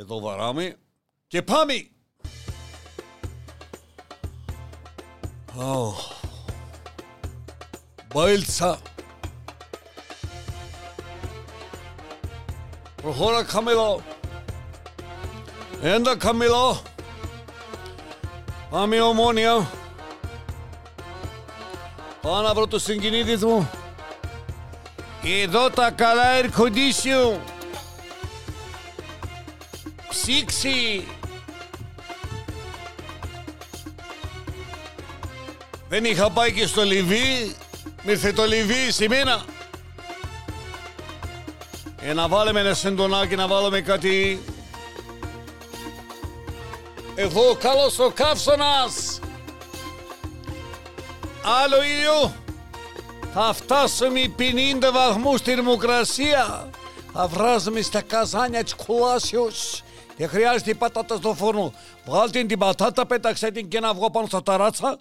Εδώ βαράμε και πάμε! Oh. Μπέλτσα. Προχώρα χαμηλό. Έντα χαμηλό. Πάμε ομόνια. Πάω να βρω το συγκινήτης μου. Εδώ τα καλά air condition. Ψήξη. Δεν είχα πάει και στο Λιβύη. Μ' ήρθε το Λιβύη σε μένα. Ε, να βάλουμε ένα σεντονάκι, να βάλουμε κάτι... Εδώ καλός ο καύσωνας. Άλλο ήλιο. Θα φτάσουμε 50 βαθμούς θερμοκρασία. Θα βράζουμε στα καζάνια της κουλάσεως. Δεν χρειάζεται η πατάτα στο φούρνο. Βγάλτε την πατάτα, πέταξε την και ένα αυγό πάνω στα ταράτσα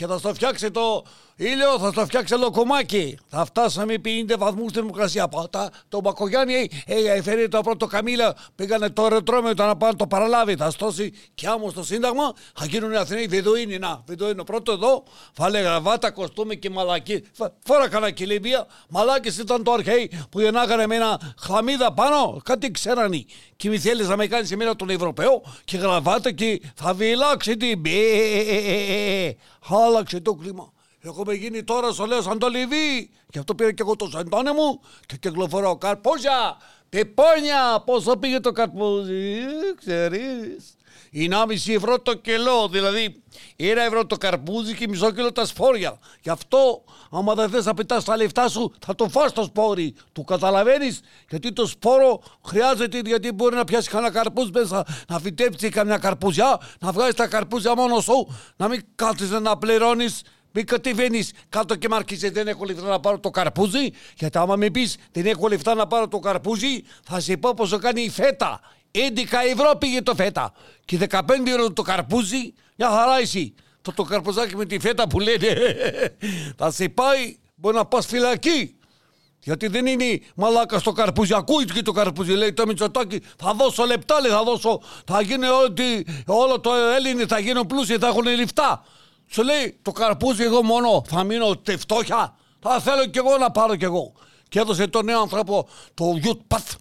και θα στο φτιάξει το ήλιο, θα στο φτιάξει λοκομάκι. Θα φτάσαμε 50 βαθμού θερμοκρασία. Πατά, το Μπακογιάννη έφερε το πρώτο καμίλα, πήγανε το ρετρόμιο να πάνε το παραλάβει. Θα στώσει κι άμμο στο Σύνταγμα, θα γίνουν οι Αθηναίοι Βεδοίνοι. Να, Βεδοίνο πρώτο εδώ, βάλε γραβάτα, κοστούμι και μαλακή. Φόρα κανένα κυλίμπια, μαλάκι ήταν το αρχαίοι που γεννάγανε με ένα χλαμίδα πάνω, κάτι ξέρανε. Και μη θέλει να με κάνει σε μένα τον Ευρωπαίο και γραβάτα και θα βιλάξει την. Χάλαξε το κλίμα. Έχουμε γίνει τώρα στο λέω σαν το Λιβύη. Γι' αυτό πήρα και εγώ το σεντόνι μου και κυκλοφορώ καρπούζια, πιπόνια. Πόσο πήγε το καρπούζι, ξέρεις. Είναι 1,5 ευρώ το κιλό, δηλαδή ένα ευρώ το καρπούζι και μισό κιλό τα σπόρια. Γι' αυτό, άμα δεν θες να πετάς τα λεφτά σου, θα το φας το σπόρι. Του καταλαβαίνεις, γιατί το σπόρο χρειάζεται, γιατί μπορεί να πιάσει κανένα καρπούζι μέσα, να φυτέψει καμιά καρπούζια, να βγάλεις τα καρπούζια μόνο σου, να μην κάθεσαι να πληρώνεις μην κατεβαίνεις κάτω και μαρκίζει δεν έχω λεφτά να πάρω το καρπούζι. Γιατί άμα με πεις δεν έχω λεφτά να πάρω το καρπούζι, θα σε πω πόσο κάνει η φέτα. 11 ευρώ πήγε το φέτα. Και 15 ευρώ το καρπούζι, μια χαρά εσύ. Το, το καρπουζάκι με τη φέτα που λένε. θα σε πάει, μπορεί να πας φυλακή. Γιατί δεν είναι μαλάκα στο καρπούζι. Ακούει και το καρπούζι. Λέει το Μητσοτάκι, θα δώσω λεπτά, λέει, θα δώσω. Θα γίνει ότι όλο το Έλληνες θα γίνουν πλούσιοι, θα έχουν λεφτά. Σου λέει το καρπούζι εγώ μόνο θα μείνω τε φτώχεια. Θα θέλω κι εγώ να πάρω κι εγώ. Και έδωσε τον νέο άνθρωπο το Youth Path.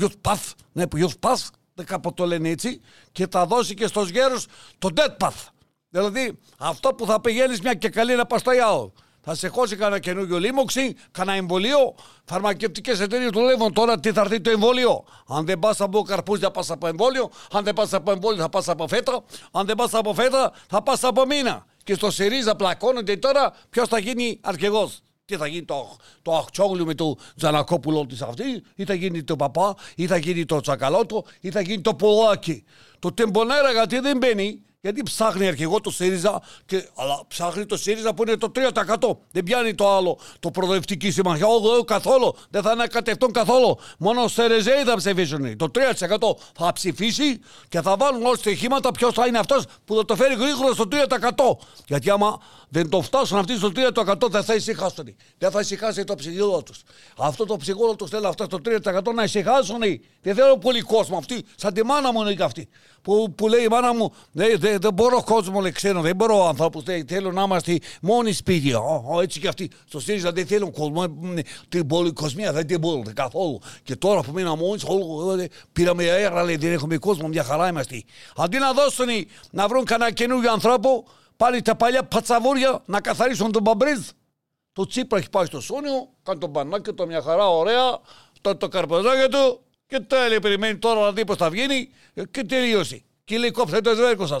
Youth Path. Ναι, που Youth Path. Δεν κάπου το λένε έτσι. Και θα δώσει και στους γέρους το Dead Path. Δηλαδή αυτό που θα πηγαίνεις μια και καλή να πας στο ιάο. Θα σε χώσει κανένα καινούριο λίμωξη, κανένα εμβολίο. Φαρμακευτικές εταιρείες δουλεύουν τώρα τι θα έρθει το εμβόλιο. Αν δεν πας από καρπούζι, θα πας από εμβόλιο. Αν δεν πας από εμβόλιο, θα πας από φέτα. Αν δεν πας από φέτα, θα πας από μήνα και στο ΣΥΡΙΖΑ πλακώνονται τώρα ποιος θα γίνει αρχηγός. Τι θα γίνει το, το Αχτσόγλου με το Τζανακόπουλο της αυτή, ή θα γίνει το Παπά, ή θα γίνει το Τσακαλώτο, ή θα γίνει το Πολάκι. Το Τεμπονέρα γιατί δεν μπαίνει, γιατί ψάχνει αρχηγό το ΣΥΡΙΖΑ, και, αλλά ψάχνει το ΣΥΡΙΖΑ που είναι το 3%. Δεν πιάνει το άλλο, το προοδευτική συμμαχία. Όχι, καθόλου. Δεν θα ανακατευτούν καθόλου. Μόνο σε Ρεζέι θα ψηφίσουν. Το 3% θα ψηφίσει και θα βάλουν όλα στοιχήματα ποιος θα είναι αυτός που θα το φέρει γρήγορα στο 3%. Γιατί άμα δεν το φτάσουν αυτοί στο 3% δεν θα ησυχάσουν. Δεν θα ησυχάσει το ψυχικό τους. Αυτό το ψυχικό τους θέλει αυτό στο 3% να ησυχάσουν. Δεν θέλω πολύ κόσμο αυτοί. Σαν τη μάνα μου είναι και αυτή. Που, που λέει η μάνα μου, δεν δε, δε μπορώ κόσμο, λέει, ξέρω, δεν μπορώ ανθρώπους. Θέλω να είμαστε μόνοι σπίτι. Ο, ο, έτσι και αυτοί. Στο ΣΥΡΙΖΑ δεν θέλουν κόσμο. Την πολυκοσμία δεν την μπορούν καθόλου. Και τώρα που μείναμε μόνοι, πήραμε αέρα, λέει, δεν έχουμε κόσμο, μια χαρά είμαστε. Αντί να δώσουν να βρουν κανένα καινούργιο ανθρώπο, πάλι τα παλιά πατσαβούρια να καθαρίσουν τον Μπαμπρίζ. Το Τσίπρα έχει πάει στο Σούνιο, κάνει τον μπανάκι του μια χαρά, ωραία, το, το καρπαζάκι του και τέλει, περιμένει τώρα να δει πώς θα βγαίνει και τελείωσε. Και λέει κόψτε το έργο σα.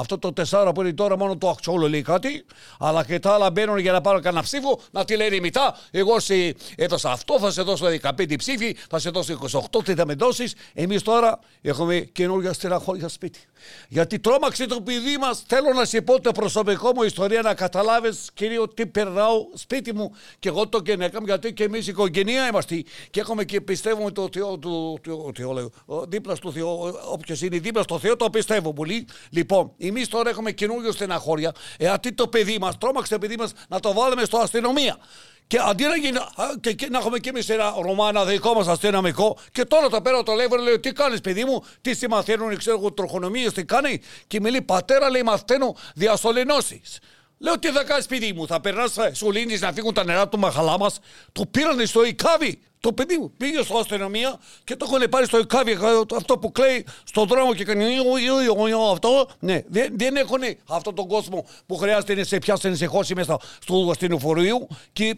Αυτό το τεσσάρα που είναι τώρα μόνο το αξιόλο λέει κάτι, αλλά και τα άλλα μπαίνουν για να πάρω κανένα ψήφο, να τη λέει μετά. Εγώ σε έδωσα αυτό, θα σε δώσω 15 ψήφοι, θα σε δώσω 28, τι θα με δώσει. Εμεί τώρα έχουμε καινούργια στεναχώρια σπίτι. Γιατί τρόμαξε το παιδί μα. Θέλω να σε πω το προσωπικό μου ιστορία να καταλάβει, κύριο, τι περνάω σπίτι μου. Και εγώ το γενέκα μου, γιατί και εμεί οικογένεια είμαστε. Και έχουμε και πιστεύουμε το Θεό του. Το Θεό, λέω, δίπλα στο Θεό. Όποιο είναι δίπλα στο Θεό, το πιστεύω πολύ. Λοιπόν, εμείς τώρα έχουμε καινούριο στεναχώρια. γιατί το παιδί μας, τρόμαξε το παιδί μας να το βάλουμε στο αστυνομία. Και αντί να, γίνει, και, και, να έχουμε και εμείς ένα ρωμάνα δικό μας αστυνομικό, και τώρα το πέρα το λέει, λέει, τι κάνεις, παιδί μου, τι στη μαθαίνουν, ξέρω εγώ, τροχονομίες, τι κάνει; Και μιλεί, πατέρα, λέει, μαθαίνω διασωληνώσεις. Λέω τι θα κάνεις, παιδί μου, θα περνάς σωλήνη να φύγουν τα νερά του μαχαλά μας; Το πήρανε στο Ικάβι το παιδί μου πήγε στην αστυνομία και το έχουν πάρει στο ΕΚΑΒΙ αυτό που κλαίει στον δρόμο και κάνει αυτό. Ναι, δεν, δεν έχουν αυτόν τον κόσμο που χρειάζεται να σε πιάσει σε χώσει μέσα στο αστυνοφορείο και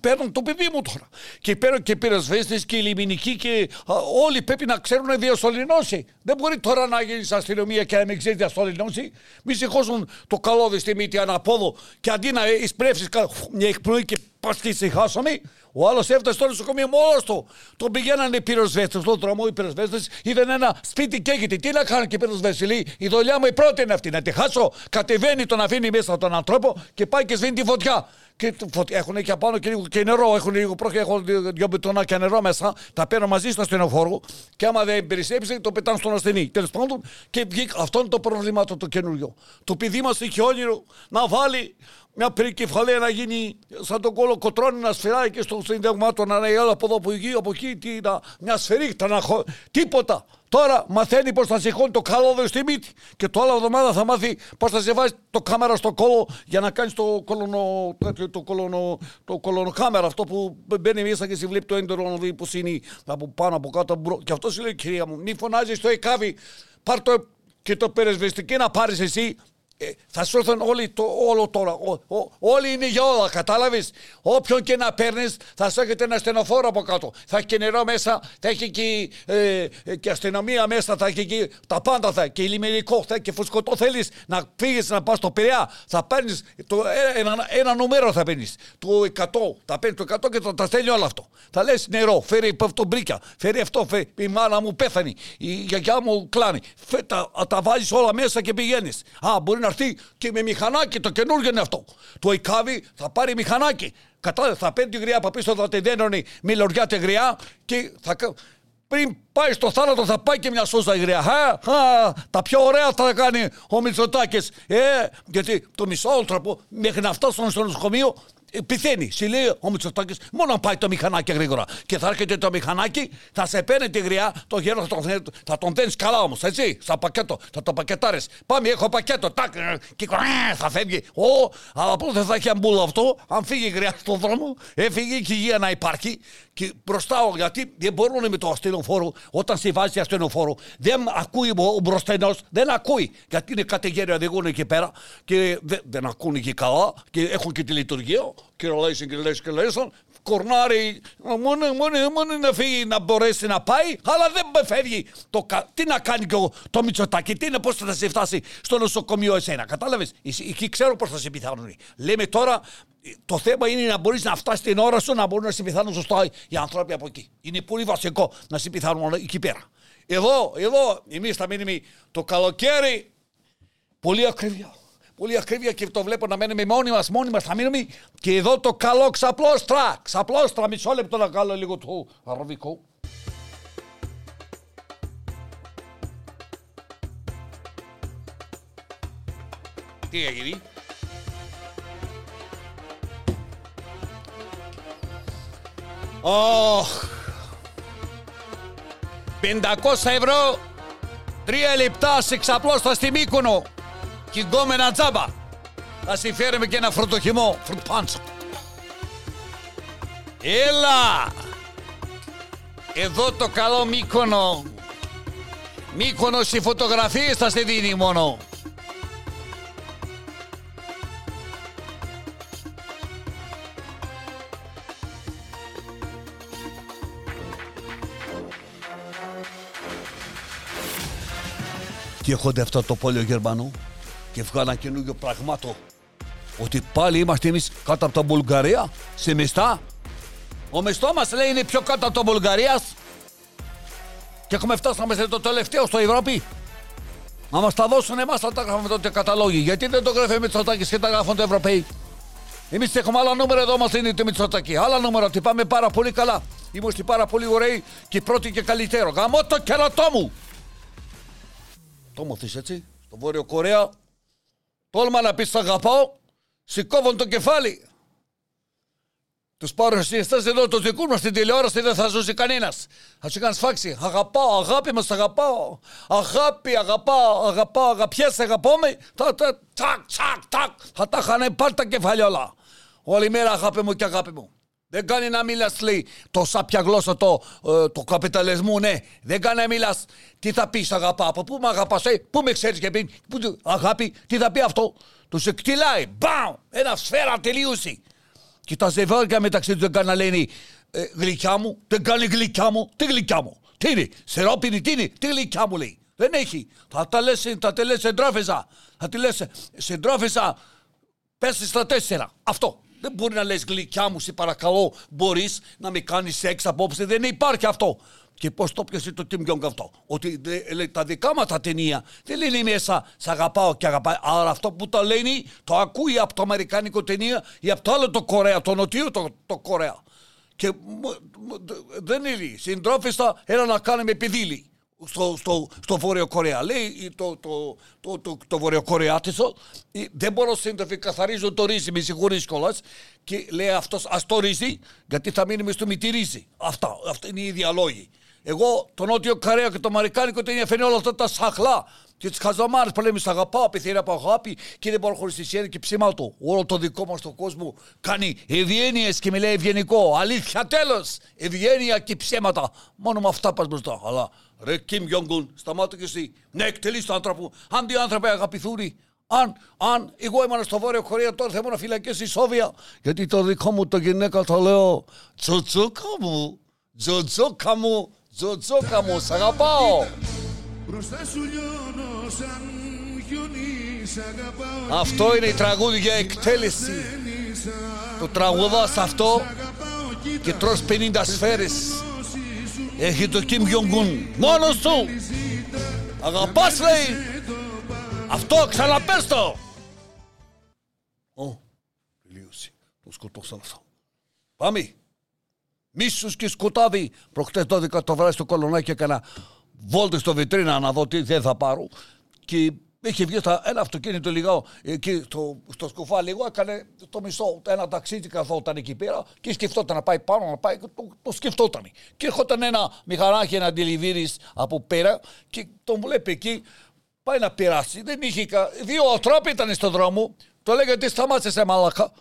παίρνουν το παιδί μου τώρα. Και παίρνουν και πυροσβέστες και λιμινικοί και α, όλοι πρέπει να ξέρουν διασωληνώσει. Δεν μπορεί τώρα να γίνεις αστυνομία και να μην ξέρεις διασωληνώσει. Μη σηκώσουν το καλώδι στη μύτη αναπόδο και αντί να εισπρέψει μια εκπνοή και πα και ησυχάσαμε. Ο άλλος έφτασε στο νοσοκομείο μόνος του. Τον πηγαίνανε οι πυροσβέστες στον δρόμο, οι πυροσβέστες είδαν ένα σπίτι καίγεται. Τι να κάνω και οι πυροσβέστες, λέει, η δουλειά μου η πρώτη είναι αυτή. Να τη χάσω. Κατεβαίνει τον αφήνει μέσα τον ανθρώπο και πάει και σβήνει τη φωτιά. Και έχουν και απάνω και, λίγο, και νερό. Έχουν λίγο πρόχεια, έχουν δυο μπετονάκια νερό μέσα. Τα παίρνω μαζί στο ασθενοφόρο. Και άμα δεν περισσέψει, το πετάνε στον ασθενή. Τέλος πάντων, και βγήκε. Αυτό είναι το πρόβλημα το, το καινούριο. Το παιδί μας είχε όνειρο να βάλει μια περικεφαλαία να γίνει σαν τον κόλλο κοτρώνει να σφυράει και στο συνταγμάτο να λέει από εδώ από εκεί, από εκεί, τι, να, μια σφυρίχτα να χω... Τίποτα. Τώρα μαθαίνει πώ θα σηκώνει το καλώδιο στη μύτη. Και το άλλο εβδομάδα θα μάθει πώ θα σε βάζει το κάμερα στο κόλλο για να κάνεις το κολονο, το κολονο, το κολονοκάμερα. Αυτό που μπαίνει μέσα και σε βλέπει το έντερο να δει πώ είναι από πάνω από κάτω. Και αυτός σου λέει κυρία μου, μη φωνάζεις στο εκάβι. Πάρ το και το περισβεστική να πάρεις εσύ ε, θα σου έρθουν όλοι το, όλο τώρα. Ο, ο, όλοι είναι για όλα, κατάλαβες; Όποιον και να παίρνεις, θα σου έχετε ένα στενοφόρο από κάτω. Θα έχει και νερό μέσα, θα έχει και, ε, ε, και αστυνομία μέσα, θα έχει και τα πάντα. Θα, και λιμενικό, θα και φουσκωτό θέλεις να φύγεις να πας στο Πειραιά. Θα παίρνεις ένα, ένα νούμερο θα παίρνεις. Το 100. Θα παίρνεις το 100 και το, τα στέλνει όλο αυτό. Θα λες νερό, φέρει αυτό μπρίκια, φέρει αυτό, φέρει, η μάνα μου πέθανε, η γιαγιά μου κλάνει. Φέ, τα, τα βάζεις όλα μέσα και πηγαίνεις. Α, μπορεί να έρθει και με μηχανάκι. Το καινούργιο είναι αυτό. Το ΙΚΑΒΙ θα πάρει μηχανάκι. Κατά, θα παίρνει τη γριά από πίσω, θα τη δένωνει με λωριά τη γριά και θα, πριν πάει στο θάνατο θα πάει και μια σούζα η γριά. τα πιο ωραία θα κάνει ο Μητσοτάκης. Ε, γιατί το μισό άνθρωπο μέχρι να φτάσουν στο νοσοκομείο πηθαίνει. Σου λέει ο Μητσοτάκης, μόνο να πάει το μηχανάκι γρήγορα. Και θα έρχεται το μηχανάκι, θα σε παίρνει τη γριά, το γέρο θα τον, θα τον δένεις καλά όμως, έτσι, στα πακέτο, θα το πακετάρεις. Πάμε, έχω πακέτο, τάκ, και θα φεύγει. Ω, αλλά πού δεν θα έχει αμπούλο αυτό, αν φύγει η γριά στον δρόμο, έφυγε και η υγεία να υπάρχει. Και μπροστά, γιατί δεν μπορούν με το ασθενοφόρο, όταν σε βάζει ασθενοφόρο, δεν ακούει ο μπροστινό, δεν ακούει. Γιατί είναι κατηγέρια, οδηγούν εκεί πέρα και δεν, δεν ακούνε και καλά και έχουν και τη λειτουργία και ρολέισαν και λες και λέσαν, κορνάρει, μόνο, μόνο, μόνο να φύγει να μπορέσει να πάει, αλλά δεν φεύγει. Το, τι να κάνει και το Μητσοτάκι, τι είναι, πώς θα σε φτάσει στο νοσοκομείο εσένα, κατάλαβες; Εκεί ξέρω πώς θα σε πιθάνουν. Λέμε τώρα, το θέμα είναι να μπορείς να φτάσεις την ώρα σου να μπορούν να σε πιθάνουν σωστά οι άνθρωποι από εκεί. Είναι πολύ βασικό να σε πιθάνουν εκεί πέρα. Εδώ, εδώ, εμείς θα μείνουμε το καλοκαίρι πολύ ακρίβεια πολύ ακρίβεια και το βλέπω να μένουμε μόνοι μας, μόνοι μας θα μείνουμε. Και εδώ το καλό ξαπλώστρα. Ξαπλώστρα, μισό λεπτό να κάνω λίγο το αραβικό. Τι έγινε; Oh. 500 ευρώ, 3 λεπτά σε ξαπλώστα στη Μύκονο και γκόμενα τζάμπα. Θα συμφέρουμε και ένα φρουτοχυμό, φρουτπάντσο. Έλα! Εδώ το καλό Μύκονο. Μύκονο οι φωτογραφίες θα σε δίνει μόνο. Και έχονται αυτό το πόλιο Γερμανό και βγάλα καινούργιο πραγμάτο. Ότι πάλι είμαστε εμείς κάτω από τα Βουλγαρία, σε μιστά. Ο μισθό μας λέει είναι πιο κάτω από τα Βουλγαρίας. Και έχουμε φτάσει να είμαστε το τελευταίο στο Ευρώπη. Να μας τα δώσουν εμάς θα τα γράφουμε τότε καταλόγοι. Γιατί δεν το γράφει ο Μητσοτάκης και τα γράφουν οι Ευρωπαίοι. Εμείς έχουμε άλλα νούμερα εδώ, μας είναι το Μητσοτάκη. Άλλα νούμερα ότι πάμε πάρα πολύ καλά. Είμαστε πάρα πολύ ωραίοι και πρώτοι και καλύτερο. Γαμώ το κερατό μου. Το μου έτσι. Στο Βόρειο Κορέα Τόλμα να πεις αγαπάω, σηκώβουν το κεφάλι. Τους παρουσιαστές εδώ, τους δικούς μας στην τηλεόραση δεν θα ζούσε κανένας. Θα του έκανε φάξη. Αγαπάω, αγάπη μα, αγαπάω. Αγάπη, αγαπάω, αγαπάω, αγαπιέσαι, αγαπάμε. Τα, τα, τσακ, τσακ, τάκ. Θα τα είχαν πάρει τα κεφάλια όλα. Όλη μέρα αγάπη μου και αγάπη μου. Δεν κάνει να μιλάς, λέει, το σάπια γλώσσα το, ε, το καπιταλισμού, ναι. Δεν κάνει να μιλάς. Τι θα πεις, αγαπά, από πού με αγαπάς, ε, πού με ξέρεις και πει, πού, αγάπη, τι θα πει αυτό; Τους εκτυλάει, μπαμ, ένα σφαίρα τελείωση. Και τα ζευγάρια μεταξύ τους δεν κάνουν να λένε ε, γλυκιά μου, δεν κάνει γλυκιά μου, τι γλυκιά μου; Τι είναι, σερόπινη, τι είναι, τι γλυκιά μου λέει. Δεν έχει. Θα τα λες, θα τα λες σε τρόφιζα. Θα τη λες σε τρόφιζα, πέσει στα τέσσερα. Αυτό. Δεν μπορεί να λες γλυκιά μου, σε παρακαλώ, μπορείς να με κάνεις σεξ απόψε. Δεν υπάρχει αυτό. Και πώς το πιασε το Tim Jong αυτό. Ότι λέει, τα δικά μας τα ταινία δεν λένε μέσα Σ' αγαπάω και αγαπάω. Αλλά αυτό που το λένε το ακούει από το Αμερικάνικο ταινία ή από το άλλο το Κορέα, το Νοτιό το, το Κορέα. Και δεν είναι συντρόφιστα, ένα να κάνει με πηδήλι στο, στο, στο Βόρειο Κορέα. Λέει το, το, το, το, το Βόρειο Κορεάτισο, δεν μπορώ σύντροφοι, καθαρίζω το ρύζι, με συγχωρείς κιόλας. Και λέει αυτός, ας το ρύζι, γιατί θα μείνει με στο μυτηρίζι. Αυτά, αυτά είναι οι ίδια λόγοι. Εγώ το Νότιο Καρέα και το Αμερικάνικο ταινία φαίνει όλα αυτά τα σαχλά και τις χαζομάρες που λέμε Σ' αγαπάω, πεθαίνει από αγάπη και δεν μπορώ χωρίς τη σιέρη και ψήματο. Όλο το δικό μας το κόσμο κάνει ευγένειες και μιλάει ευγενικό. Αλήθεια, τέλος! Ευγένεια και ψέματα. Μόνο με αυτά πας μπροστά. Αλλά ρε Κιμ Γιόγκουν, σταμάτα και εσύ. Ναι, εκτελείς το άνθρωπο. Αν δύο άνθρωποι αγαπηθούν, αν, αν εγώ ήμουν στο Βόρειο Κορέα τώρα θα ήμουν φυλακές στη Σόβια. Γιατί το δικό μου το γυναίκα το λέω Τζοτζόκα μου, τζοτζόκα μου, Τζοτζόκα μου, σ' αγαπάω. Αυτό είναι η τραγούδια εκτέλεση. Το τραγουδάς αυτό και τρως 50 σφαίρες. Έχει το Κιμ Γιονγκούν. Μόνος του. Αγαπάς λέει. Αυτό ξαναπες το. Ω, τελείωσε. Το σκοτώσαν αυτό. Πάμε. Μίσου και σκοτάδι. Προχτές 12 το βράδυ στο κολονάκι έκανα βόλτες στο βιτρίνα να δω τι δεν θα πάρω. Και είχε βγει στα, ένα αυτοκίνητο λίγο εκεί στο, στο σκουφά λίγο, έκανε το μισό, ένα ταξίδι καθόταν εκεί πέρα και σκεφτόταν να πάει πάνω, να πάει, το, το σκεφτόταν. Και έρχονταν ένα μηχανάκι, ένα αντιληβίρι από πέρα και τον βλέπει εκεί, πάει να περάσει. Δεν είχε, δύο τρόποι ήταν στον δρόμο, το λέγεται σταμάτησες μαλακά.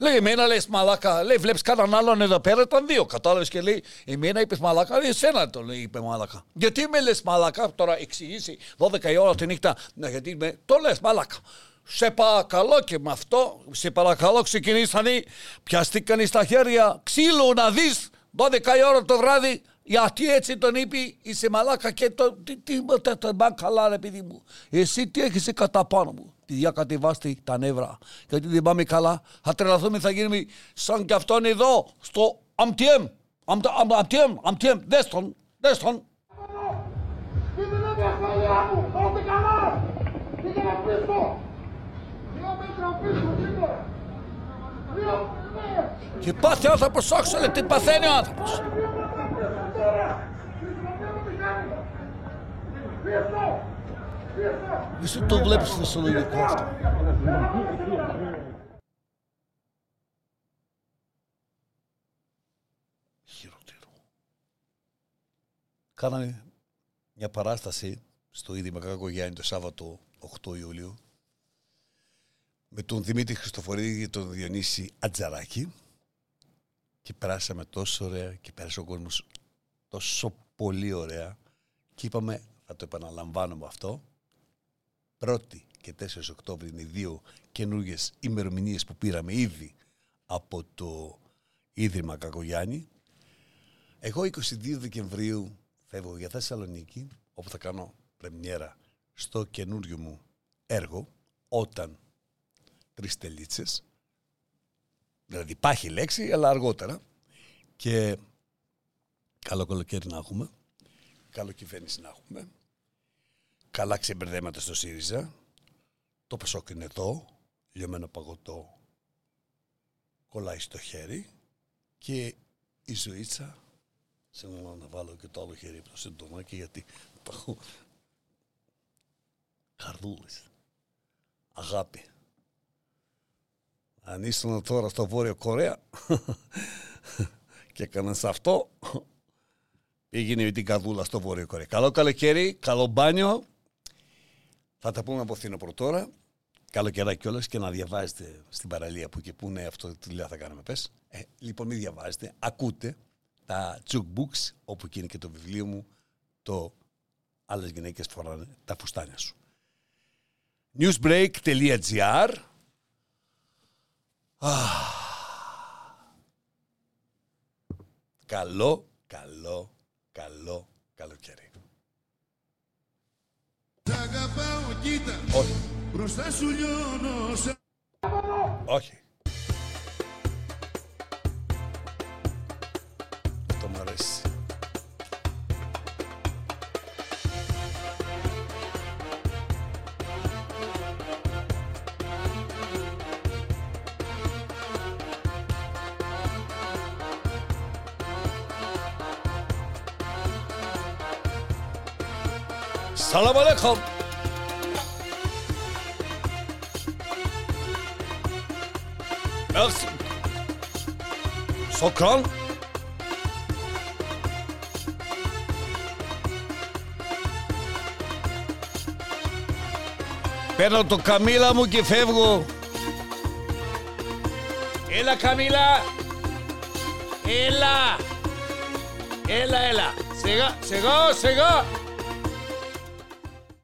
Λέει, εμένα λες μαλάκα. Λέει, βλέπεις κανέναν άλλον εδώ πέρα, ήταν δύο. Κατάλαβες και λέει, εμένα είπες μαλάκα. Λέει, εσένα το λέει, είπε μαλάκα. Γιατί με λες μαλάκα, τώρα εξηγήσει 12 η ώρα τη νύχτα. Ναι, γιατί με, το λες μαλάκα. Σε παρακαλώ και με αυτό, σε παρακαλώ ξεκινήσανε, πιαστήκανε στα χέρια ξύλο να δεις 12 η ώρα το βράδυ γιατί έτσι τον είπε, είσαι μαλάκα και το. Τι, τι, τι, τι, καλά, ρε παιδί μου. Εσύ τι έχεις κατά πάνω μου. Τη διακατεβάστε τα νεύρα. Γιατί δεν πάμε καλά. Θα τρελαθούμε, θα γίνουμε σαν κι αυτόν εδώ, στο Αμτιέμ. Αμτιέμ, Αμτιέμ, δες τον, δες τον. Και πάθει ο άνθρωπος, όχι, τι παθαίνει ο άνθρωπος. Εσύ το βλέπεις θεσσαλονικό αυτό. Χειρότερο. Κάναμε μια παράσταση στο Ίδρυμα Κακογιάννη το Σάββατο 8 Ιουλίου με τον Δημήτρη Χριστοφορίδη και τον Διονύση Ατζαράκη και περάσαμε τόσο ωραία και πέρασε ο κόσμος τόσο πολύ ωραία και είπαμε θα το επαναλαμβάνουμε αυτό. 1η και 4 Οκτώβρη είναι οι δύο καινούργιες ημερομηνίες που πήραμε ήδη από το Ίδρυμα Κακογιάννη. Εγώ 22 Δεκεμβρίου φεύγω για Θεσσαλονίκη όπου θα κάνω πρεμιέρα στο καινούριο μου έργο όταν τρεις τελίτσες. Δηλαδή υπάρχει λέξη αλλά αργότερα. Και καλό καλοκαίρι να έχουμε καλό κυβέρνηση να έχουμε καλά ξεμπερδέματα στο ΣΥΡΙΖΑ. Το Πασόκ είναι εδώ, λιωμένο παγωτό κολλάει στο χέρι και η ζωήτσα Συγγνώμη να βάλω και το άλλο χέρι από το συντομάκι γιατί το έχω καρδούλες αγάπη αν ήσουν τώρα στο Βόρειο Κορέα και έκανα αυτό, πήγαινε με την καδούλα στο Βόρειο Κορέα. Καλό καλοκαίρι, καλό μπάνιο. Θα τα πούμε από φθινόπωρο τώρα. Καλοκαιρά κιόλας και να διαβάζετε στην παραλία που και που είναι αυτό το δουλειά θα κάνουμε. Πες. Ε, λοιπόν, μην διαβάζετε, ακούτε τα jukebooks, όπου και είναι και το βιβλίο μου, το άλλες γυναίκες φοράνε τα φουστάνια σου. newsbreak.gr Καλό, καλό, καλό καλοκαίρι. Όχι. Μπροστά σου λιώνω. Sokran. Παίρνω το καμίλα μου και φεύγω. Έλα καμίλα. Έλα. Έλα, έλα. Σιγά, σιγά, σιγά.